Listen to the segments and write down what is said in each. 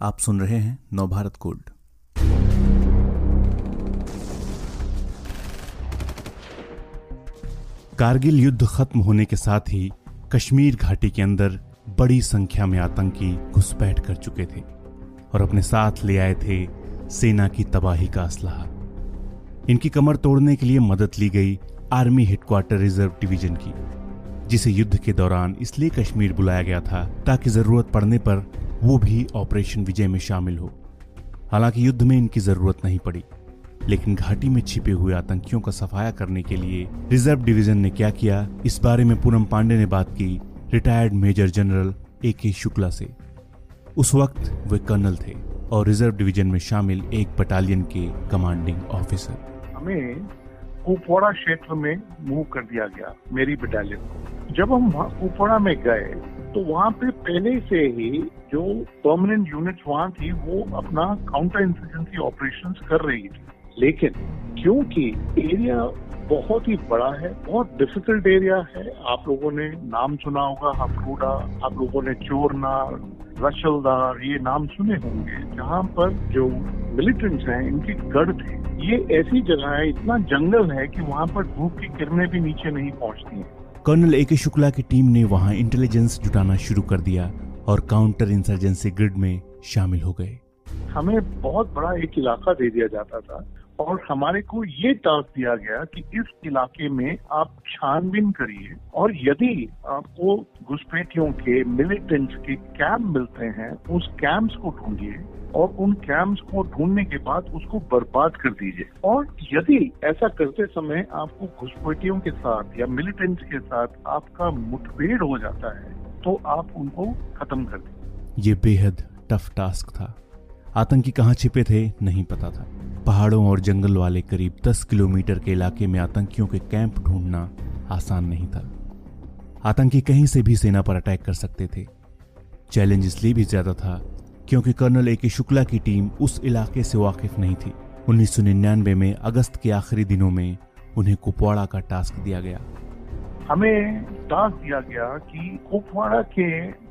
आप सुन रहे हैं नवभारत कोड। कारगिल युद्ध खत्म होने के साथ ही कश्मीर घाटी के अंदर बड़ी संख्या में आतंकी घुसपैठ कर चुके थे और अपने साथ ले आए थे सेना की तबाही का असलाह। इनकी कमर तोड़ने के लिए मदद ली गई आर्मी हेडक्वार्टर रिज़र्व डिवीज़न की, जिसे युद्ध के दौरान इसलिए कश्मीर बुलाया गया था ताकि ज़रूरत पड़ने पर वो भी ऑपरेशन विजय में शामिल हो। हालाँकि युद्ध में इनकी ज़रूरत नहीं पड़ी, लेकिन घाटी में छिपे हुए आतंकियों का सफाया करने के लिए रिज़र्व डिवीज़न ने क्या किया, इस बारे में पूनम पांडे ने बात की रिटायर्ड मेजर जनरल ए के शुक्ला से। उस वक्त वे कर्नल थे और रिज़र्व डिवीज़न में शामिल एक बटालियन के कमांडिंग ऑफिसर। हमें कुपवाड़ा क्षेत्र में मूव कर दिया गया, मेरी बटालियन को। जब हम कुपवाड़ा में गए तो वहाँ पे पहले से ही जो परमानेंट यूनिट वहाँ थी, वो अपना काउंटर इंसर्जेंसी ऑपरेशन कर रही थी। लेकिन क्योंकि एरिया बहुत ही बड़ा है, बहुत डिफ़िकल्ट एरिया है, आप लोगों ने नाम सुना होगा, हफरूडा, आप लोगों ने चोरना रशलदार ये नाम सुने होंगे जहाँ पर जो मिलिटेंट्स हैं इनके गढ़ थे। ये ऐसी जगह है इतना जंगल है कि वहाँ पर धूप की किरणें भी नीचे नहीं पहुँचती हैं। कर्नल ए के शुक्ला की टीम ने वहाँ इंटेलिजेंस जुटाना शुरू कर दिया और काउंटर इंसर्जेंसी ग्रिड में शामिल हो गए। हमें बहुत बड़ा एक इलाका दे दिया जाता था और हमारे को ये टास्क दिया गया कि इस इलाके में आप छानबीन करिए और यदि आपको घुसपैठियों के, मिलिटेंट्स के कैंप मिलते हैं उस कैंप्स को ढूंढिए और उन कैंप्स को ढूँढने के बाद उसको बर्बाद कर दीजिए। और यदि ऐसा करते समय आपको घुसपैठियों के साथ या मिलिटेंट्स के साथ आपका मुठभेड़ हो जाता है तो आप उनको खत्म कर दें ये बेहद टफ टास्क था। आतंकी कहाँ छिपे थे, नहीं पता था। पहाड़ों और जंगल वाले करीब 10 किलोमीटर के इलाके में आतंकियों के कैंप ढूंढना आसान नहीं था। आतंकी कहीं से भी सेना पर अटैक कर सकते थे। चैलेंज इसलिए भी ज़्यादा था क्योंकि कर्नल ए के शुक्ला की टीम उस इलाके से वाकिफ नहीं थी। 1999 में अगस्त के आखिरी दिनों में उन्हें कुपवाड़ा का टास्क दिया गया। हमें टास्क दिया गया कि कुपवाड़ा के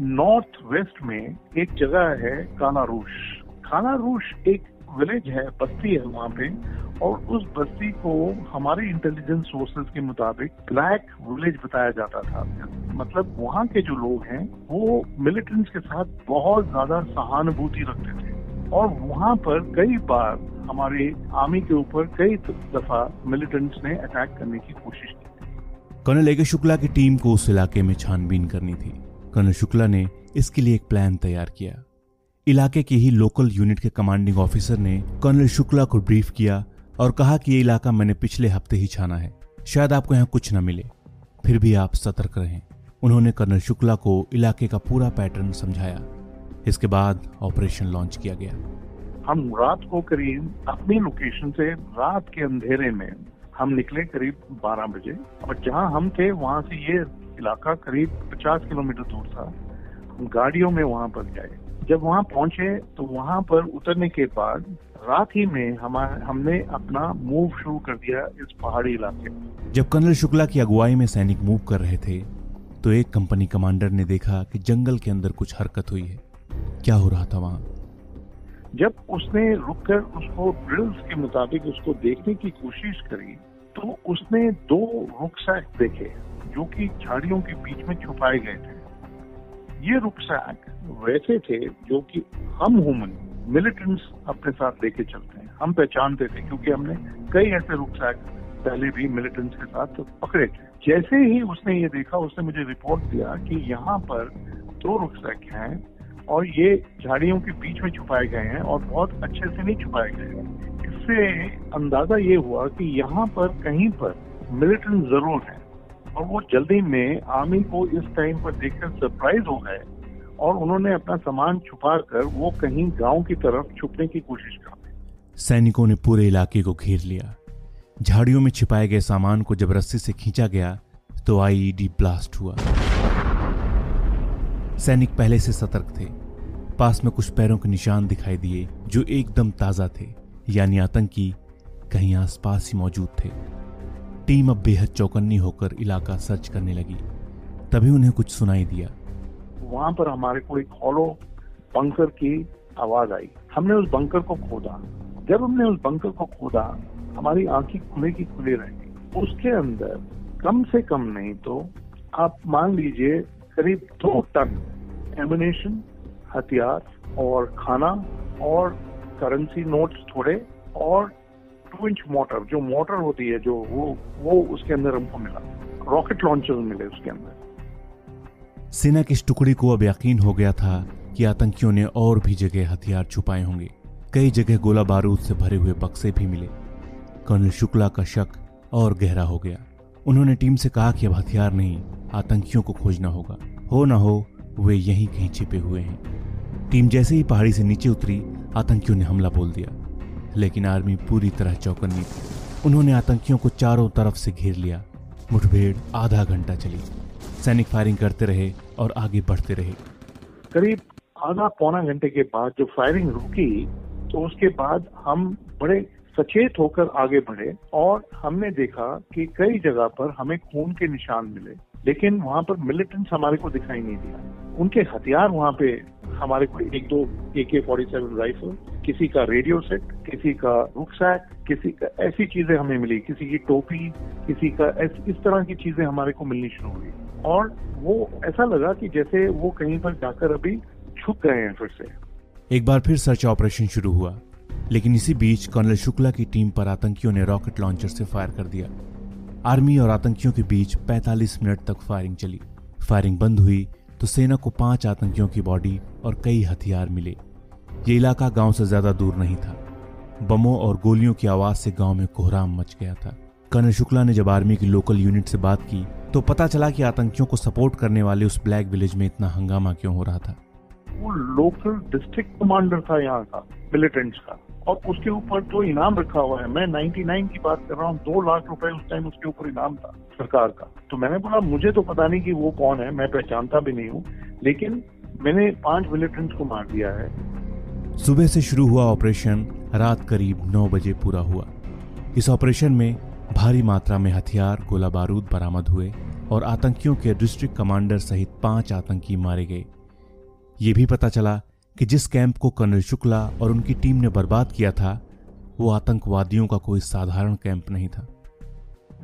नॉर्थ वेस्ट में एक जगह है कानारूश। कानारूश एक विलेज है, बस्ती है वहाँ पे, और उस बस्ती को हमारे इंटेलिजेंस सोर्सेज के मुताबिक ब्लैक विलेज बताया जाता था। मतलब वहाँ के जो लोग हैं, वो मिलिटेंट्स के साथ बहुत ज़्यादा सहानुभूति रखते थे। और वहाँ पर कई बार हमारे आर्मी के ऊपर कई दफ़ा मिलिटेंट्स ने अटैक करने की कोशिश की। कर्नल एके शुक्ला की टीम को उस इलाके में छानबीन करनी थी। कर्नल शुक्ला ने इसके लिए एक प्लान तैयार किया। इलाके के ही लोकल यूनिट के कमांडिंग ऑफिसर ने कर्नल शुक्ला को ब्रीफ किया और कहा कि ये इलाका मैंने पिछले हफ़्ते ही छाना है। शायद आपको यहाँ कुछ न मिले। फिर भी आप सतर्क रहें। उन्होंने कर्नल शुक्ला को इलाके का पूरा पैटर्न समझाया। इसके बाद ऑपरेशन लॉन्च किया गया। हम रात को करीब, अपनी लोकेशन से रात के अंधेरे में हम निकले करीब 12 बजे और जहाँ हम थे, वहाँ से ये इलाका करीब 50 किलोमीटर दूर था। हम गाड़ियों में वहाँ पर गए। जब वहाँ पहुँचे तो वहाँ पर उतरने के बाद रात ही में हमारे हमने अपना मूव शुरू कर दिया इस पहाड़ी इलाके में। जब कर्नल शुक्ला की अगुवाई में सैनिक मूव कर रहे थे तो एक कंपनी कमांडर ने देखा कि जंगल के अंदर कुछ हरकत हुई है। क्या हो रहा था वहाँ? जब उसने रुककर उसको ड्रिल्स के मुताबिक उसको देखने की कोशिश करी तो उसने दो रुकसैक देखे जो कि झाड़ियों के बीच में छुपाए गए थे। ये रुकसैक वैसे थे जो कि हम ह्यूमन मिलिटेंट्स अपने साथ लेके चलते हैं। हम पहचानते थे, क्योंकि हमने कई ऐसे रुकसैक पहले भी मिलिटेंट्स के साथ पकड़े थे। जैसे ही उसने ये देखा, उसने मुझे रिपोर्ट दिया कि यहाँ पर दो रुकसैक हैं और ये झाड़ियों के बीच में छुपाए गए हैं और बहुत अच्छे से नहीं छुपाए गए हैं। इससे अंदाज़ा ये हुआ कि यहाँ पर कहीं पर मिलिटेंट ज़रूर है। और वो जल्दी में आर्मी को इस टाइम पर देखकर सरप्राइज़ हो गए और उन्होंने अपना सामान छुपा कर वो कहीं गाँव की तरफ़ छुपने की कोशिश कर सैनिकों ने पूरे इलाके को घेर लिया। झाड़ियों में छिपाए गए सामान को जब रस्सी से खींचा गया तो आईईडी ब्लास्ट हुआ। सैनिक पहले से सतर्क थे। पास में कुछ पैरों के निशान दिखाई दिए, जो एकदम ताज़ा थे, यानी आतंकी कहीं आसपास ही मौजूद थे। टीम अब बेहद चौकन्नी होकर इलाका सर्च करने लगी। तभी उन्हें कुछ सुनाई दिया। वहाँ पर हमारे को एक हॉलो पंकर की आवाज़ आई। हमने उस बंकर को खोदा। जब हमने उस बंकर को खोदा, हमारी आँखें खुले की खुले रह गई उसके अंदर कम से कम नहीं तो आप मान लीजिए करीब दो टन एमिनेशन हथियार और खाना और करेंसी नोट्स थोड़े और टू इंच मोटर जो मोटर होती है, जो वो वो उसके अंदर हमको मिला। रॉकेट लॉन्चर मिले उसके अंदर। सेना की इस टुकड़ी को अब यकीन हो गया था कि आतंकियों ने और भी जगह हथियार छुपाए होंगे। कई जगह गोला बारूद से भरे हुए बक्से भी मिले। कर्नल शुक्ला का शक और गहरा हो गया। उन्होंने टीम से कहा कि अब हथियार नहीं, आतंकियों को खोजना होगा। हो ना हो, वे यहीं कहीं छिपे हुए हैं। टीम जैसे ही पहाड़ी से नीचे उतरी, आतंकियों ने हमला बोल दिया। लेकिन आर्मी पूरी तरह चौकन्नी थी। उन्होंने आतंकियों को चारों तरफ़ से घेर लिया। मुठभेड़, आधा घंटा चली। सैनिक फायरिंग करते रहे और आगे बढ़ते रहे। करीब आधा पौना घंटे के बाद जो फायरिंग रुकी तो उसके बाद हम बड़े सचेत होकर आगे बढ़े और हमने देखा कि कई जगह पर हमें खून के निशान मिले, लेकिन वहाँ पर मिलिटेंट्स हमारे को दिखाई नहीं दिया। उनके हथियार वहाँ पे हमारे को एक दो ए के फोर्टी सेवन राइफल किसी का रेडियो सेट किसी का रुकसैक किसी का ऐसी चीज़ें हमें मिली, किसी की टोपी, किसी का इस तरह की चीज़ें हमारे को मिलनी शुरू हुई। और वो ऐसा लगा कि जैसे वो कहीं पर जाकर अभी छुप गए हैं फिर से। एक बार फिर सर्च ऑपरेशन शुरू हुआ, लेकिन इसी बीच कर्नल शुक्ला की टीम पर आतंकियों ने रॉकेट लॉन्चर से फायर कर दिया। आर्मी और आतंकियों के बीच 45 मिनट तक फायरिंग चली। फायरिंग बंद हुई तो सेना को पाँच आतंकियों की बॉडी और कई हथियार मिले। ये इलाका गाँव से ज़्यादा दूर नहीं था। बमों और गोलियों की आवाज़ से गाँव में कोहराम मच गया था। कर्नल शुक्ला ने जब आर्मी की लोकल यूनिट से बात की तो पता चला कि आतंकियों को सपोर्ट करने वाले उस ब्लैक विलेज में इतना हंगामा क्यों हो रहा था। वो लोकल डिस्ट्रिक्ट कमांडर था यहाँ का, मिलिटेंट्स का। और उसके ऊपर जो इनाम रखा हुआ है, मैं 99 की बात कर रहा हूँ, दो लाख रुपए उस टाइम उसके ऊपर इनाम था सरकार का। तो मैंने बोला, मुझे तो पता नहीं कि वो कौन है, मैं पहचानता भी नहीं हूँ, लेकिन मैंने पाँच मिलिटेंट्स को मार दिया है। सुबह से शुरू हुआ ऑपरेशन, रात करीब नौ बजे पूरा हुआ। इस ऑपरेशन में भारी मात्रा में हथियार गोला बारूद बरामद हुए और आतंकियों के डिस्ट्रिक्ट कमांडर सहित पाँच आतंकी मारे गए। ये भी पता चला कि जिस कैंप को कर्नल शुक्ला और उनकी टीम ने बर्बाद किया था, वो आतंकवादियों का कोई साधारण कैंप नहीं था।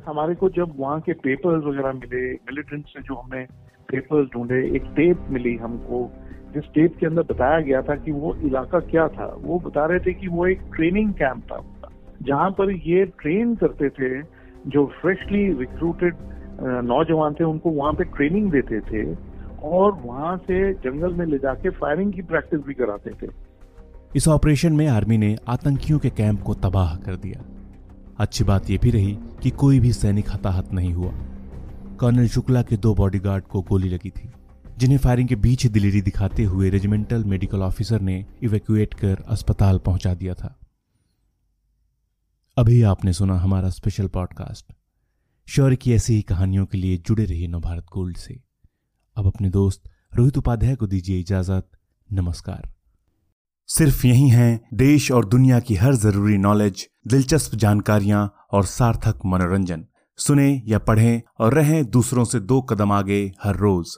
हमारे को जब वहाँ के पेपर्स वगैरह मिले मिलिटेंट से जो हमने पेपर्स ढूंढे, एक टेप मिली हमको जिस टेप के अंदर बताया गया था कि वो इलाका क्या था, वो बता रहे थे कि वो एक ट्रेनिंग कैंप था जहाँ पर ये ट्रेन करते थे, जो फ्रेशली रिक्रूटेड नौजवान थे, उनको वहाँ पे ट्रेनिंग देते थे और वहाँ से जंगल में ले जाके फायरिंग की प्रैक्टिस भी कराते थे। इस ऑपरेशन में आर्मी ने आतंकियों के कैंप को तबाह कर दिया। अच्छी बात यह भी रही कि कोई भी सैनिक हताहत नहीं हुआ। कर्नल शुक्ला के दो बॉडीगार्ड को गोली लगी थी। जिन्हें फायरिंग के बीच दिलेरी दिखाते हुए रेजिमेंटल मेडिकल ऑफिसर ने इवेक्यूएट कर अस्पताल पहुँचा दिया था। अभी आपने सुना हमारा स्पेशल पॉडकास्ट शौर्य की ऐसी ही कहानियों के लिए जुड़े रहिए नवभारत गोल्ड से। अब अपने दोस्त रोहित उपाध्याय को दीजिए इजाज़त। नमस्कार। सिर्फ़ यही है देश और दुनिया की हर ज़रूरी नॉलेज दिलचस्प जानकारियाँ और सार्थक मनोरंजन। सुने या पढ़ें और रहें दूसरों से दो कदम आगे हर रोज।